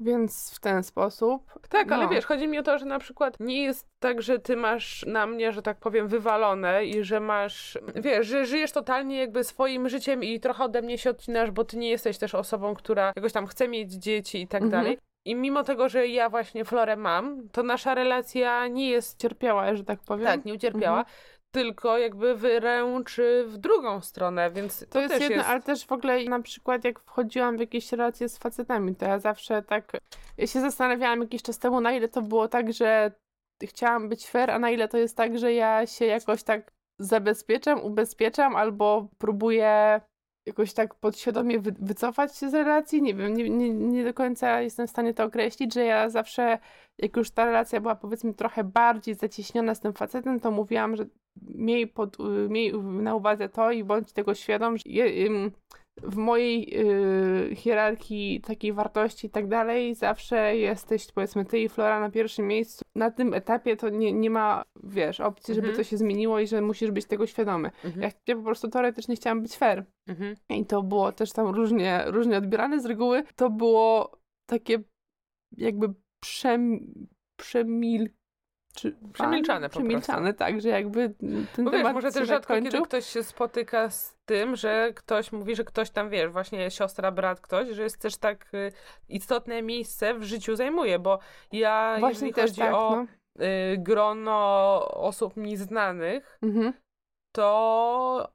S2: Więc w ten sposób.
S1: Tak, ale
S2: No.
S1: wiesz, chodzi mi o to, że na przykład nie jest tak, że ty masz na mnie, że tak powiem, wywalone i że masz, wiesz, że żyjesz totalnie jakby swoim życiem i trochę ode mnie się odcinasz, bo ty nie jesteś też osobą, która jakoś tam chce mieć dzieci i tak
S2: Mhm.
S1: dalej. I mimo tego, że ja właśnie Florę mam, to nasza relacja nie jest,
S2: Cierpiała, że tak powiem.
S1: tak, nie ucierpiała,
S2: Mhm.
S1: Tylko jakby wyręczy w drugą stronę, więc to,
S2: To jest jedno,
S1: jest...
S2: ale też w ogóle na przykład jak wchodziłam w jakieś relacje z facetami, to ja zawsze tak, ja się zastanawiałam jakiś czas temu, na ile to było tak, że chciałam być fair, a na ile to jest tak, że ja się jakoś tak zabezpieczam, ubezpieczam albo próbuję jakoś tak podświadomie wy, wycofać się z relacji, nie wiem, nie, nie, nie do końca jestem w stanie to określić, że ja zawsze, jak już ta relacja była powiedzmy trochę bardziej zacieśniona z tym facetem, to mówiłam, że miej, pod, miej na uwadze to i bądź tego świadom, że w mojej yy, hierarchii takiej wartości i tak dalej, zawsze jesteś, powiedzmy, ty i Flora na pierwszym miejscu. Na tym etapie to nie, nie ma, wiesz, opcji, żeby
S1: Mhm.
S2: to się zmieniło i że musisz być tego świadomy.
S1: Mhm.
S2: Ja, po prostu teoretycznie chciałam być fair.
S1: Mhm.
S2: I to było też tam różnie, różnie odbierane z reguły. To było takie jakby przem, przemil... Czy,
S1: Przemilczane po
S2: Przemilczane, tak, że jakby ten
S1: Bo wiesz,
S2: temat
S1: może
S2: się
S1: też rzadko kiedy
S2: zakończył.
S1: ktoś się spotyka z tym, że ktoś mówi, że ktoś tam, wiesz, właśnie siostra, brat, ktoś, że jest też tak y, istotne miejsce w życiu zajmuje, bo ja,
S2: Właśnie
S1: jeżeli chodzi
S2: tak,
S1: o
S2: no.
S1: y, grono osób mi znanych,
S2: Mhm.
S1: to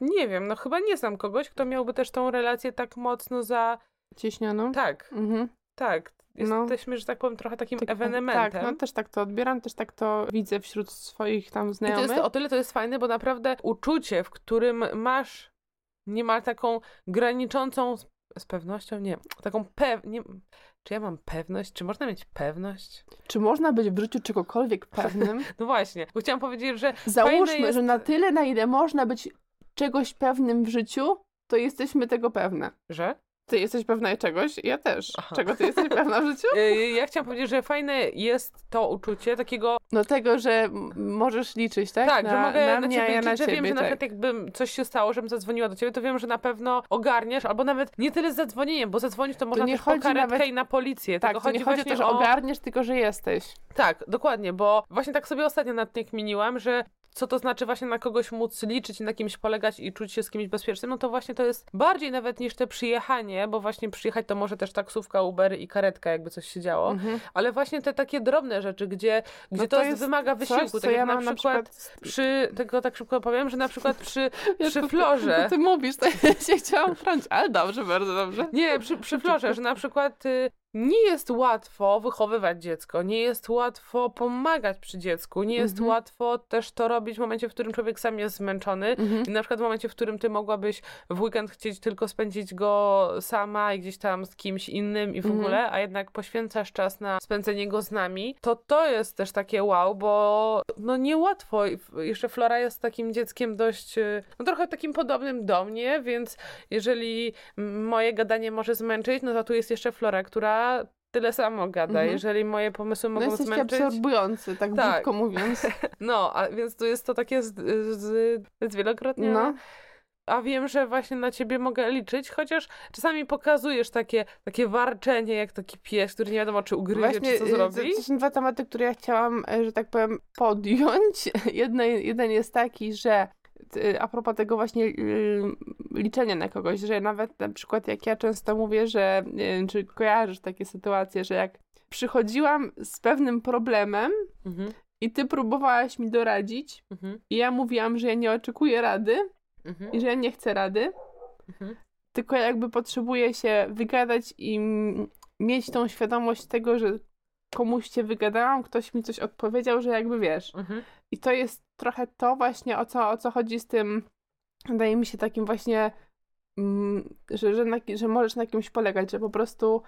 S1: nie wiem, no chyba nie znam kogoś, kto miałby też tą relację tak mocno za...
S2: Cieśnianą.
S1: Tak,
S2: Mhm.
S1: tak.
S2: No.
S1: Jesteśmy, że tak powiem, trochę takim
S2: Tak,
S1: ewenementem.
S2: Tak, no też tak to odbieram, też tak to widzę wśród swoich tam
S1: I to
S2: znajomych.
S1: jest o tyle to jest fajne, bo naprawdę uczucie, w którym masz niemal taką graniczącą z, z pewnością, nie, taką pew... Nie, czy ja mam pewność? Czy można mieć pewność?
S2: Czy można być w życiu czegokolwiek pewnym?
S1: No właśnie, bo chciałam powiedzieć, że
S2: Załóżmy,
S1: jest-
S2: że na tyle, na ile można być czegoś pewnym w życiu, to jesteśmy tego pewne.
S1: że?
S2: Ty jesteś pewna czegoś? Ja też.
S1: Aha.
S2: Czego ty jesteś pewna w życiu?
S1: Yy, ja chciałam powiedzieć, że fajne jest to uczucie takiego,
S2: No tego, że możesz liczyć, tak?
S1: tak,
S2: na,
S1: że mogę
S2: na,
S1: na, ciebie
S2: ja na
S1: że
S2: ciebie,
S1: wiem, że na
S2: tak.
S1: przykład jakby coś się stało, żebym zadzwoniła do ciebie, to wiem, że na pewno ogarniesz, albo nawet nie tyle z zadzwonieniem, bo zadzwonić to można
S2: nie
S1: też po
S2: chodzi
S1: karetkę
S2: nawet-
S1: i na policję.
S2: Tak, to nie chodzi o
S1: właśnie
S2: to, że ogarniesz, tylko że jesteś.
S1: Tak, dokładnie, bo właśnie tak sobie ostatnio nad tym kminiłam, że co to znaczy właśnie na kogoś móc liczyć na kimś polegać i czuć się z kimś bezpiecznym, no to właśnie to jest bardziej nawet niż te przyjechanie, bo właśnie przyjechać to może też taksówka, Uber i karetka, jakby coś się działo,
S2: Mhm.
S1: ale właśnie te takie drobne rzeczy, gdzie, gdzie
S2: No
S1: to,
S2: to
S1: jest, wymaga
S2: Coś,
S1: wysiłku,
S2: co
S1: tak jak
S2: ja
S1: na
S2: mam
S1: przykład, przy, tego tak szybko powiem, że na przykład przy,
S2: Ja
S1: przy
S2: to-
S1: florze...
S2: To ty mówisz, to ja się chciałam wtrącić, ale dobrze, bardzo dobrze.
S1: Nie, przy, przy florze, że na przykład y, nie jest łatwo wychowywać dziecko, nie jest łatwo pomagać przy dziecku, nie jest
S2: Mhm.
S1: łatwo też to robić w momencie, w którym człowiek sam jest zmęczony.
S2: Mhm.
S1: I na przykład w momencie, w którym ty mogłabyś w weekend chcieć tylko spędzić go sama i gdzieś tam z kimś innym i w
S2: Mhm.
S1: ogóle, a jednak poświęcasz czas na spędzenie go z nami, to to jest też takie wow, bo no niełatwo. Jeszcze Flora jest takim dzieckiem dość, y, no trochę takim podobnym do mnie, więc jeżeli moje gadanie może zmęczyć, no to tu jest jeszcze Flora, która tyle samo gada.
S2: Mhm.
S1: Jeżeli moje pomysły
S2: No
S1: mogą
S2: jesteś
S1: zmęczyć...
S2: absorbujący, tak,
S1: Tak.
S2: brzydko mówiąc.
S1: No, a więc tu jest to takie z, z, zwielokrotnie.
S2: No.
S1: A wiem, że właśnie na ciebie mogę liczyć, chociaż czasami pokazujesz takie, takie warczenie, jak taki pies, który nie wiadomo, czy ugryzie, czy co
S2: y,
S1: zrobi.
S2: To, są dwa tematy, które ja chciałam, e, że tak powiem, podjąć. Jeden jest taki, że y, a propos tego właśnie y, liczenia na kogoś, że nawet na przykład jak ja często mówię, że wiem, czy kojarzysz takie sytuacje, że jak przychodziłam z pewnym problemem
S1: Mhm,
S2: i ty próbowałaś mi doradzić
S1: mhm,
S2: i ja mówiłam, że ja nie oczekuję rady
S1: mhm,
S2: i że ja nie chcę rady,
S1: mhm.
S2: tylko jakby potrzebuję się wygadać i mieć tą świadomość tego, że komuś się wygadałam, ktoś mi coś odpowiedział, że jakby wiesz.
S1: mhm.
S2: I to jest trochę to właśnie, o co, o co chodzi z tym, wydaje mi się takim właśnie, mm, że, że, na, że możesz na kimś polegać, że po prostu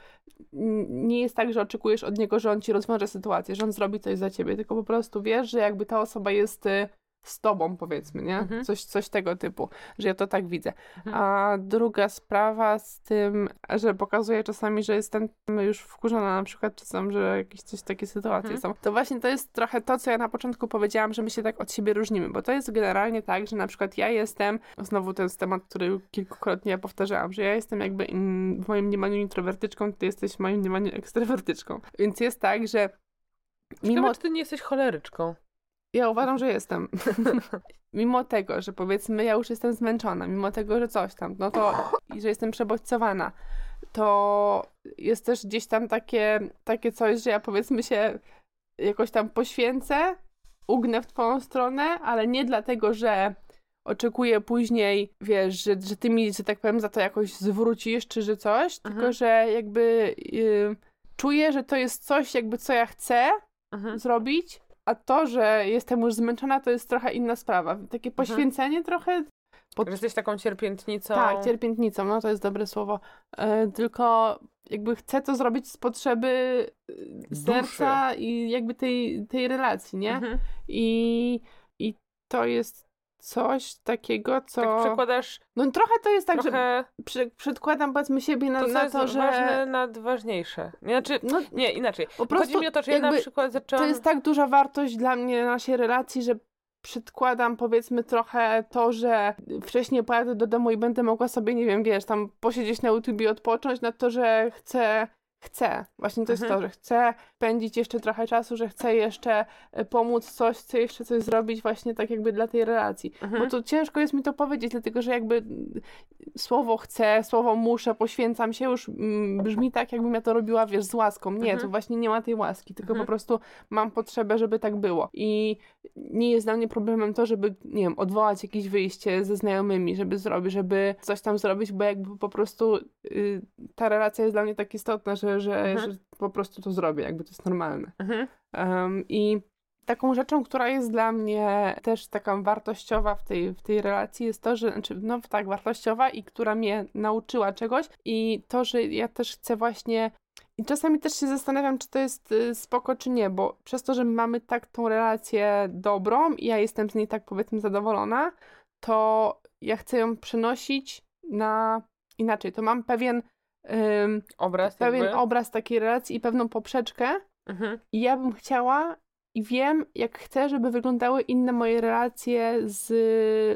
S2: nie jest tak, że oczekujesz od niego, że on ci rozwiąże sytuację, że on zrobi coś za ciebie, tylko po prostu wiesz, że jakby ta osoba jest y, z tobą, powiedzmy, nie?
S1: Mhm.
S2: Coś, coś tego typu, że ja to tak widzę.
S1: Mhm.
S2: A druga sprawa z tym, że pokazuje czasami, że jestem już wkurzona na przykład czasem, że jakieś coś takie sytuacje
S1: Mhm.
S2: są. To właśnie to jest trochę to, co ja na początku powiedziałam, że my się tak od siebie różnimy, bo to jest generalnie tak, że na przykład ja jestem, znowu to jest temat, który kilkukrotnie ja powtarzałam, że ja jestem jakby in, w moim mniemaniu introwertyczką, ty jesteś w moim mniemaniu ekstrawertyczką. Więc jest tak, że mimo
S1: Ciekawe, czy ty nie jesteś choleryczką.
S2: Ja uważam, że jestem. mimo tego, że powiedzmy ja już jestem zmęczona, mimo tego, że coś tam, no to i że jestem przebodźcowana, to jest też gdzieś tam takie, takie coś, że ja powiedzmy się jakoś tam poświęcę, ugnę w twoją stronę, ale nie dlatego, że oczekuję później, wiesz, że, że ty mi, że tak powiem, za to jakoś zwrócisz, czy że coś,
S1: Mhm.
S2: tylko że jakby y, czuję, że to jest coś jakby, co ja chcę,
S1: Mhm.
S2: zrobić, a to, że jestem już zmęczona, to jest trochę inna sprawa. Takie poświęcenie trochę. Pod...
S1: Że jesteś taką cierpiętnicą.
S2: Tak, cierpiętnicą, no to jest dobre słowo. E, tylko jakby chcę to zrobić z potrzeby e, serca i jakby tej, tej relacji, nie?
S1: Mhm.
S2: I, I to jest coś takiego, co...
S1: Tak przekładasz
S2: No trochę to jest tak, że
S1: trochę
S2: przy, przedkładam powiedzmy siebie na
S1: to,
S2: na to że...
S1: ważne nad ważniejsze. Znaczy,
S2: No,
S1: nie, inaczej.
S2: po
S1: Chodzi
S2: prostu
S1: mi o to, że ja na przykład zaczęłam...
S2: to jest tak duża wartość dla mnie naszej relacji, że przedkładam powiedzmy trochę to, że wcześniej pojadę do domu i będę mogła sobie, nie wiem, wiesz, tam posiedzieć na YouTube i odpocząć, na to, że chcę chcę. Właśnie to jest
S1: Mhm.
S2: to, że chcę spędzić jeszcze trochę czasu, że chcę jeszcze e, pomóc coś, chcę jeszcze coś zrobić właśnie tak jakby dla tej relacji.
S1: Mhm.
S2: Bo to ciężko jest mi to powiedzieć, dlatego że jakby mm, słowo chcę, słowo muszę, poświęcam się już mm, brzmi tak, jakbym ja to robiła, wiesz, z łaską. Nie,
S1: Mhm.
S2: to właśnie nie ma tej łaski, tylko
S1: Mhm.
S2: po prostu mam potrzebę, żeby tak było. I nie jest dla mnie problemem to, żeby, nie wiem, odwołać jakieś wyjście ze znajomymi, żeby zrobić, żeby coś tam zrobić, bo jakby po prostu y, ta relacja jest dla mnie tak istotna, że, że,
S1: Mhm.
S2: że po prostu to zrobię, jakby to jest normalne.
S1: Mhm.
S2: Um, I taką rzeczą, która jest dla mnie też taka wartościowa w tej, w tej relacji jest to, że, znaczy, no tak, wartościowa i która mnie nauczyła czegoś i to, że ja też chcę właśnie i czasami też się zastanawiam, czy to jest y, spoko, czy nie, bo przez to, że mamy tak tą relację dobrą i ja jestem z niej tak powiedzmy zadowolona, to ja chcę ją przenosić na inaczej. To mam pewien, ym,
S1: Obraz
S2: pewien
S1: jakby.
S2: obraz takiej relacji i pewną poprzeczkę,
S1: Mhm.
S2: i ja bym chciała i wiem, jak chcę, żeby wyglądały inne moje relacje z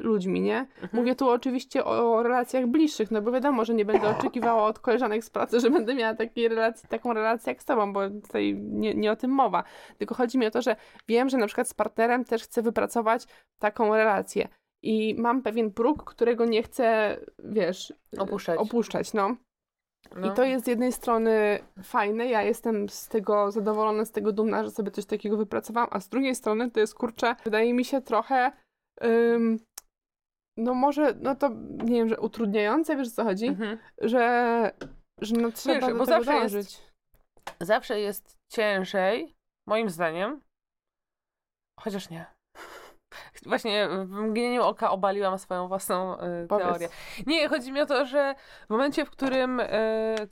S2: ludźmi, nie?
S1: Mhm.
S2: Mówię tu oczywiście o relacjach bliższych, no bo wiadomo, że nie będę oczekiwała od koleżanek z pracy, że będę miała takiej relacji, taką relację jak z tobą, bo tutaj nie, nie o tym mowa. Tylko chodzi mi o to, że wiem, że na przykład z partnerem też chcę wypracować taką relację. I mam pewien próg, którego nie chcę, wiesz,
S1: Opuszczać.
S2: opuszczać no.
S1: No.
S2: I to jest z jednej strony fajne, ja jestem z tego zadowolona, z tego dumna, że sobie coś takiego wypracowałam, a z drugiej strony to jest kurczę, wydaje mi się trochę, ym, no może, no to nie wiem, że utrudniające, wiesz o co chodzi,
S1: Mhm.
S2: że, że no trzeba do
S1: bo zawsze jest-
S2: dążyć.
S1: Zawsze jest ciężej, moim zdaniem, chociaż nie. Właśnie w mgnieniu oka obaliłam swoją własną y, teorię. Nie, chodzi mi o to, że w momencie, w którym y,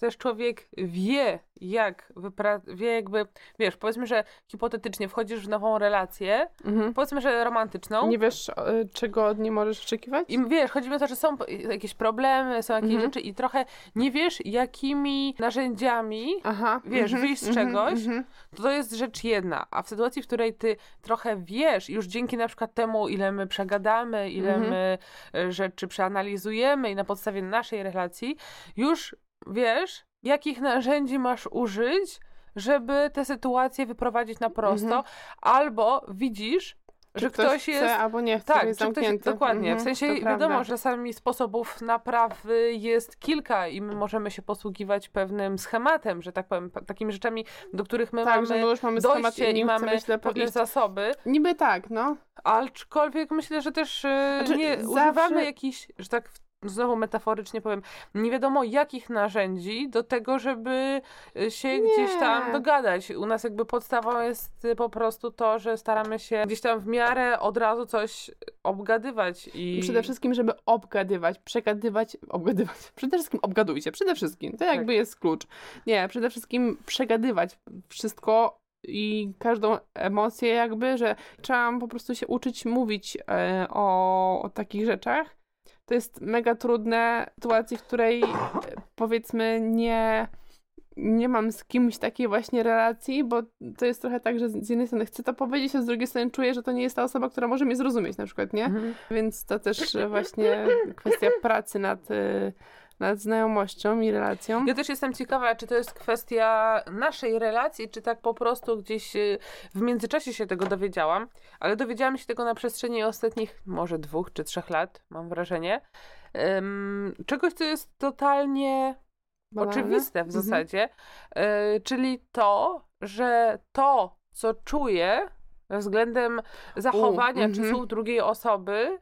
S1: też człowiek wie, jak wypra- wie jakby, wiesz, powiedzmy, że hipotetycznie wchodzisz w nową relację,
S2: Mhm.
S1: powiedzmy, że romantyczną,
S2: Nie wiesz, y, czego od niej możesz oczekiwać?
S1: i wiesz, chodzi mi o to, że są jakieś problemy, są jakieś
S2: Mhm.
S1: rzeczy i trochę nie wiesz, jakimi narzędziami
S2: Aha.
S1: wiesz, wyjść z czegoś,
S2: mhm.
S1: to to jest rzecz jedna, a w sytuacji, w której ty trochę wiesz, już dzięki na przykład temu, ile my przegadamy, ile
S2: Mhm.
S1: my e, rzeczy przeanalizujemy i na podstawie naszej relacji, już wiesz, jakich narzędzi masz użyć, żeby tę sytuację wyprowadzić na prosto,
S2: Mhm.
S1: albo widzisz, że
S2: ktoś,
S1: ktoś
S2: chce,
S1: jest
S2: albo nie chce,
S1: tak,
S2: jest
S1: ktoś, dokładnie.
S2: Mhm,
S1: w sensie wiadomo,
S2: prawda.
S1: że czasami sposobów naprawy jest kilka i my możemy się posługiwać pewnym schematem, że tak powiem, takimi rzeczami, do których my
S2: Tak, że my
S1: mamy
S2: już mamy schemat i
S1: mamy pewne zasoby,
S2: Niby tak, no.
S1: aczkolwiek myślę, że też e,
S2: Znaczy,
S1: nie
S2: zawsze-
S1: używamy jakichś, że tak w- znowu metaforycznie powiem, nie wiadomo jakich narzędzi do tego, żeby e, się gdzieś tam
S2: Nie.
S1: dogadać. U nas jakby podstawą jest po prostu to, że staramy się gdzieś tam w miarę od razu coś obgadywać i...
S2: Przede wszystkim, żeby obgadywać, przegadywać, obgadywać. Przede wszystkim obgadujcie, przede wszystkim. To jakby jest klucz. Nie, przede wszystkim przegadywać wszystko i każdą emocję jakby, że trzeba po prostu się uczyć mówić e, o, o takich rzeczach. To jest mega trudne w sytuacji, w której e, powiedzmy nie nie mam z kimś takiej właśnie relacji, bo to jest trochę tak, że z jednej strony chcę to powiedzieć, a z drugiej strony czuję, że to nie jest ta osoba, która może mnie zrozumieć na przykład, nie?
S1: Mhm.
S2: Więc to też e, właśnie kwestia pracy nad, e, nad znajomością i relacją.
S1: Ja też jestem ciekawa, czy to jest kwestia naszej relacji, czy tak po prostu gdzieś y, w międzyczasie się tego dowiedziałam, ale dowiedziałam się tego na przestrzeni ostatnich może dwóch czy trzech lat, mam wrażenie. Ym, czegoś, co jest totalnie
S2: Banalne.
S1: oczywiste w
S2: Mhm.
S1: zasadzie, y, czyli to, że to, co czuję względem zachowania czy
S2: mhm.
S1: słów drugiej osoby,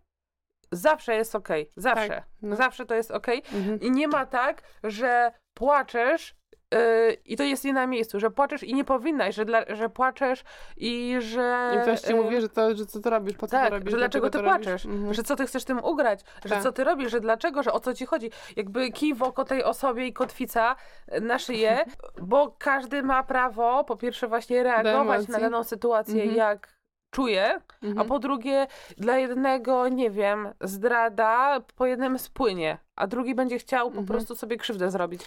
S1: zawsze jest okej. Zawsze.
S2: Tak, no.
S1: Zawsze to jest okej.
S2: Mhm.
S1: I nie ma tak, że płaczesz yy, i to jest nie na miejscu, że płaczesz i nie powinnaś, że, dla, że płaczesz i że...
S2: I ktoś ci
S1: yy,
S2: mówi, że, to, że co to robisz, po co
S1: tak,
S2: to robisz,
S1: że dlaczego ty płaczesz,
S2: Mhm.
S1: że co ty chcesz tym ugrać, że
S2: Tak.
S1: co ty robisz, że dlaczego, że o co ci chodzi. Jakby kij w oko tej osobie i kotwica na szyję, bo każdy ma prawo po pierwsze właśnie reagować na daną sytuację
S2: Mhm.
S1: jak czuje,
S2: Mhm.
S1: a po drugie dla jednego, nie wiem, zdrada po jednym spłynie, a drugi będzie chciał po
S2: Mhm.
S1: prostu sobie krzywdę zrobić.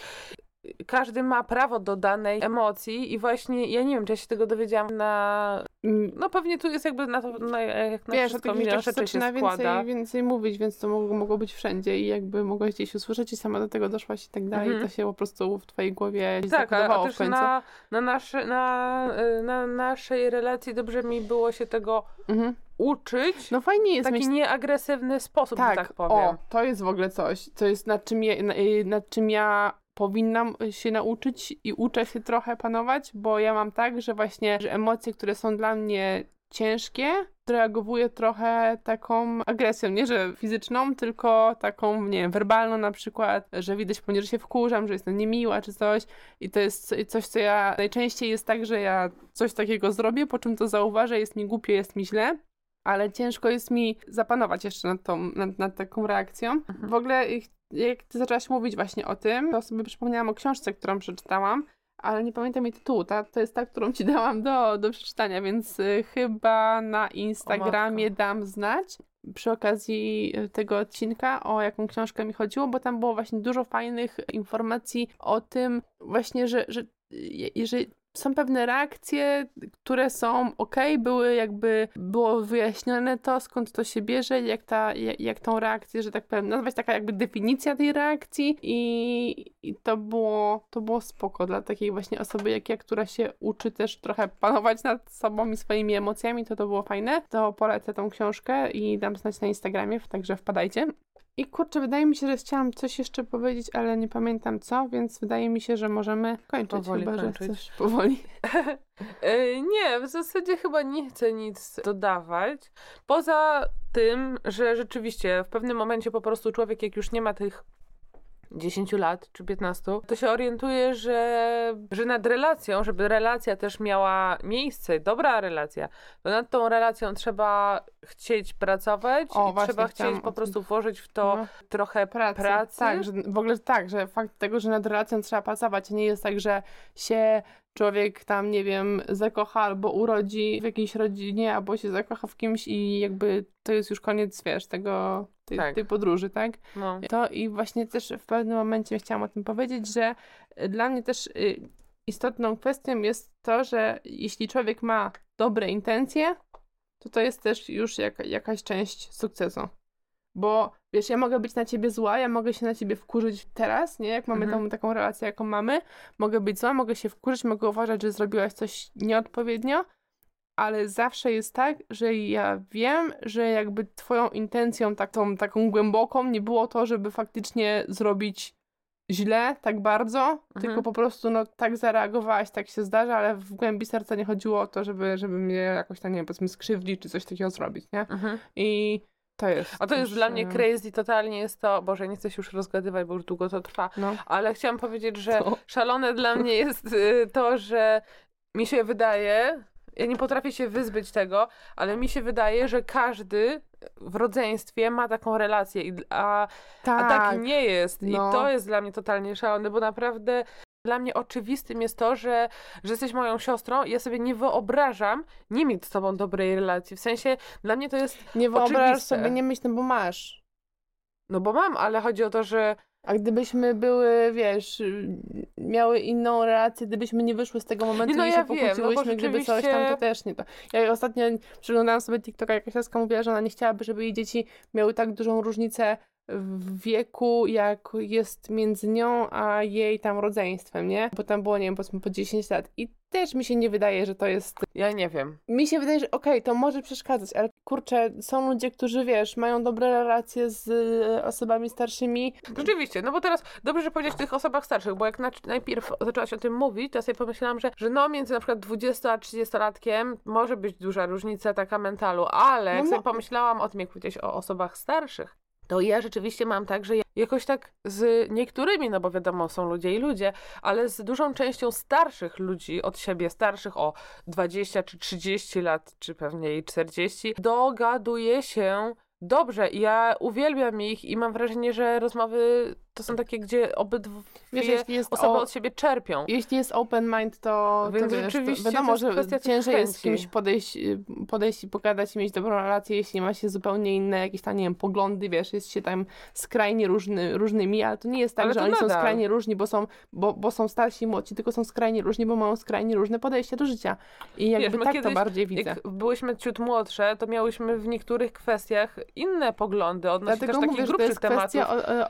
S1: Każdy ma prawo do danej emocji i właśnie, ja nie wiem, czy ja się tego dowiedziałam na...
S2: Mm,
S1: No pewnie tu jest jakby na to, na, jak na
S2: Wiesz,
S1: wszystko milion rzeczy się
S2: zaczyna
S1: składa.
S2: więcej, więcej mówić, więc to mogło, mogło być wszędzie i jakby mogłaś gdzieś usłyszeć i sama do tego doszłaś i tak dalej.
S1: Mhm.
S2: I to się po prostu w twojej głowie
S1: Tak, a, a też
S2: w końcu.
S1: na, na, nasze, na, y, na naszej relacji dobrze mi było się tego
S2: Mhm.
S1: uczyć
S2: No fajnie
S1: w
S2: jest
S1: taki
S2: mieć
S1: nieagresywny sposób, że
S2: tak,
S1: tak powiem.
S2: o, to jest w ogóle coś, co jest nad czym, na- y, nad czym ja powinnam się nauczyć i uczę się trochę panować, bo ja mam tak, że właśnie że emocje, które są dla mnie ciężkie, reagowuję trochę taką agresją, nie że fizyczną, tylko taką, nie wiem, werbalną na przykład, że widać po mnie, że się wkurzam, że jestem niemiła czy coś. I to jest co- coś, co ja najczęściej jest tak, że ja coś takiego zrobię, po czym to zauważę, jest mi głupie, jest mi źle, ale ciężko jest mi zapanować jeszcze nad, tą, nad, nad taką reakcją.
S1: Mhm.
S2: W ogóle jak ty zaczęłaś mówić właśnie o tym, to sobie przypomniałam o książce, którą przeczytałam, ale nie pamiętam jej tytułu. Ta, to jest ta, którą ci dałam do, do przeczytania, więc y, chyba na Instagramie dam znać przy okazji y, tego odcinka, o jaką książkę mi chodziło, bo tam było właśnie dużo fajnych informacji o tym właśnie, że, że y, że są pewne reakcje, które są ok, były jakby, było wyjaśnione to, skąd to się bierze, jak, ta, jak, jak tą reakcję, że tak powiem, nazwać taka jakby definicja tej reakcji i, i to było, to było spoko dla takiej właśnie osoby jak ja, która się uczy też trochę panować nad sobą i swoimi emocjami, to to było fajne. To polecę tą książkę i dam znać na Instagramie, także wpadajcie. I kurczę, wydaje mi się, że chciałam coś jeszcze powiedzieć, ale nie pamiętam co, więc wydaje mi się, że możemy kończyć
S1: Powoli
S2: chyba,
S1: kończyć.
S2: powoli.
S1: E, Nie, w zasadzie chyba nie chcę nic dodawać. Poza tym, że rzeczywiście w pewnym momencie po prostu człowiek, jak już nie ma tych 10 lat czy 15, to się orientuje, że, że nad relacją, żeby relacja też miała miejsce, dobra relacja, to nad tą relacją trzeba chcieć pracować
S2: O,
S1: i
S2: właśnie
S1: trzeba chcieć po prostu włożyć w to
S2: No.
S1: trochę
S2: pracy.
S1: pracy.
S2: Tak, że w ogóle tak, że fakt tego, że nad relacją trzeba pracować, nie jest tak, że się człowiek tam, nie wiem, zakocha albo urodzi w jakiejś rodzinie, albo się zakocha w kimś i jakby to jest już koniec, wiesz, tego, tej,
S1: Tak.
S2: tej podróży, tak?
S1: No.
S2: To i właśnie też w pewnym momencie chciałam o tym powiedzieć, że y, dla mnie też y, istotną kwestią jest to, że jeśli człowiek ma dobre intencje, to to jest też już jak, jakaś część sukcesu. Bo wiesz, ja mogę być na ciebie zła, ja mogę się na ciebie wkurzyć teraz, nie? Jak mamy
S1: Mhm.
S2: tą, taką relację, jaką mamy, mogę być zła, mogę się wkurzyć, mogę uważać, że zrobiłaś coś nieodpowiednio, ale zawsze jest tak, że ja wiem, że jakby twoją intencją taką, taką głęboką nie było to, żeby faktycznie zrobić źle tak bardzo, tylko po prostu no tak zareagowałaś, tak się zdarza, ale w głębi serca nie chodziło o to, żeby, żeby mnie jakoś tam, nie wiem, powiedzmy skrzywdzić czy coś takiego zrobić, nie?
S1: Mhm.
S2: I to jest.
S1: A to jest dla mnie
S2: e,
S1: crazy totalnie jest to, Boże, nie chcę się już rozgadywać, bo już długo to trwa,
S2: No.
S1: ale chciałam powiedzieć, że
S2: To.
S1: szalone dla mnie jest y, to, że mi się wydaje, ja nie potrafię się wyzbyć tego, ale mi się wydaje, że każdy w rodzeństwie ma taką relację, a, a
S2: Tak.
S1: tak nie jest.
S2: no.
S1: I to jest dla mnie totalnie szalone, bo naprawdę dla mnie oczywistym jest to, że, że jesteś moją siostrą i ja sobie nie wyobrażam nie mieć z tobą dobrej relacji. W sensie dla mnie to jest,
S2: Nie wyobrażasz
S1: oczywiste.
S2: sobie nie myśl, no bo masz.
S1: no bo mam, ale chodzi o to, że
S2: A gdybyśmy były, wiesz, miały inną relację, gdybyśmy nie wyszły z tego momentu
S1: Nie, no
S2: i
S1: ja
S2: się
S1: wiem, no
S2: pokłóciłyśmy, gdyby coś tam, to
S1: rzeczywiście-
S2: też nie to. Ja ostatnio przeglądałam sobie TikToka, jakaś laska mówiła, że ona nie chciałaby, żeby jej dzieci miały tak dużą różnicę w wieku, jak jest między nią a jej tam rodzeństwem, nie? Bo tam było, nie wiem, powiedzmy po 10 lat. I też mi się nie wydaje, że to jest
S1: ja nie wiem.
S2: mi się wydaje, że okej, to może przeszkadzać, ale kurczę, są ludzie, którzy wiesz, mają dobre relacje z e, osobami starszymi.
S1: Rzeczywiście, no bo teraz dobrze, że powiedziałeś o tych osobach starszych, bo jak na, najpierw zaczęłaś o tym mówić, to ja sobie pomyślałam, że, że no między na przykład 20 a 30-latkiem może być duża różnica taka mentalu, ale jak
S2: No
S1: sobie
S2: mo-
S1: pomyślałam o tym, jak powiedziałeś o osobach starszych, to ja rzeczywiście mam tak, że ja jakoś tak z niektórymi, no bo wiadomo, są ludzie i ludzie, ale z dużą częścią starszych ludzi od siebie, starszych o 20 czy 30 lat, czy pewnie i 40, dogaduję się dobrze. Ja uwielbiam ich i mam wrażenie, że rozmowy to są takie, gdzie obydwie
S2: Wiesz,
S1: osoby
S2: o-
S1: od siebie czerpią.
S2: Jeśli jest open mind, to,
S1: Więc
S2: to, wiesz, to
S1: rzeczywiście
S2: wiadomo,
S1: to jest
S2: że ciężej jest z kimś podejść, y, podejść i pogadać i mieć dobrą relację, jeśli ma się zupełnie inne jakieś tam, nie wiem, poglądy, wiesz, jest się tam skrajnie różny, różnymi, ale to nie jest tak,
S1: Ale
S2: że
S1: to
S2: oni są
S1: nadal.
S2: skrajnie różni, bo są, bo, bo są starsi i młodsi, tylko są skrajnie różni, bo mają skrajnie różne podejście do życia. I jakby
S1: Wiesz,
S2: tak to
S1: kiedyś,
S2: bardziej widzę.
S1: Jak byłyśmy ciut młodsze, to miałyśmy w niektórych kwestiach inne poglądy odnośnie
S2: Dlatego
S1: też
S2: mówię,
S1: takich
S2: to
S1: grubszych
S2: jest
S1: tematów.
S2: kwestia o,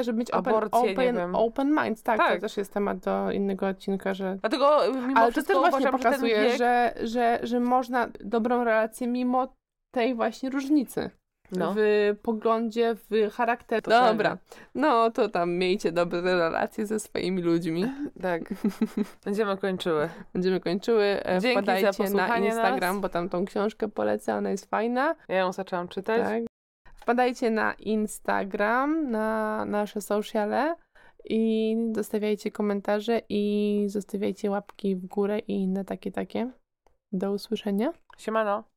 S2: wiesz, żeby mieć open,
S1: aborcje, nie
S2: open, open mind, tak,
S1: Tak.
S2: to też jest temat do innego odcinka, że
S1: Dlatego y, mimo
S2: Ale to też właśnie
S1: uważam,
S2: pokazuje,
S1: że, wiek,
S2: że, że, że można dobrą relację mimo tej właśnie różnicy.
S1: No.
S2: W poglądzie, w charakterze.
S1: Totalnie.
S2: Dobra, no to tam miejcie dobre relacje ze swoimi ludźmi.
S1: Tak. Będziemy kończyły.
S2: Będziemy kończyły. E,
S1: Dzięki za
S2: Wpadajcie na Instagram,
S1: nas.
S2: bo tam tą książkę polecę, ona jest fajna.
S1: Ja ją zaczęłam czytać.
S2: Tak. Wpadajcie na Instagram, na nasze sociale i zostawiajcie komentarze i zostawiajcie łapki w górę i inne takie takie. Do usłyszenia.
S1: Siemano.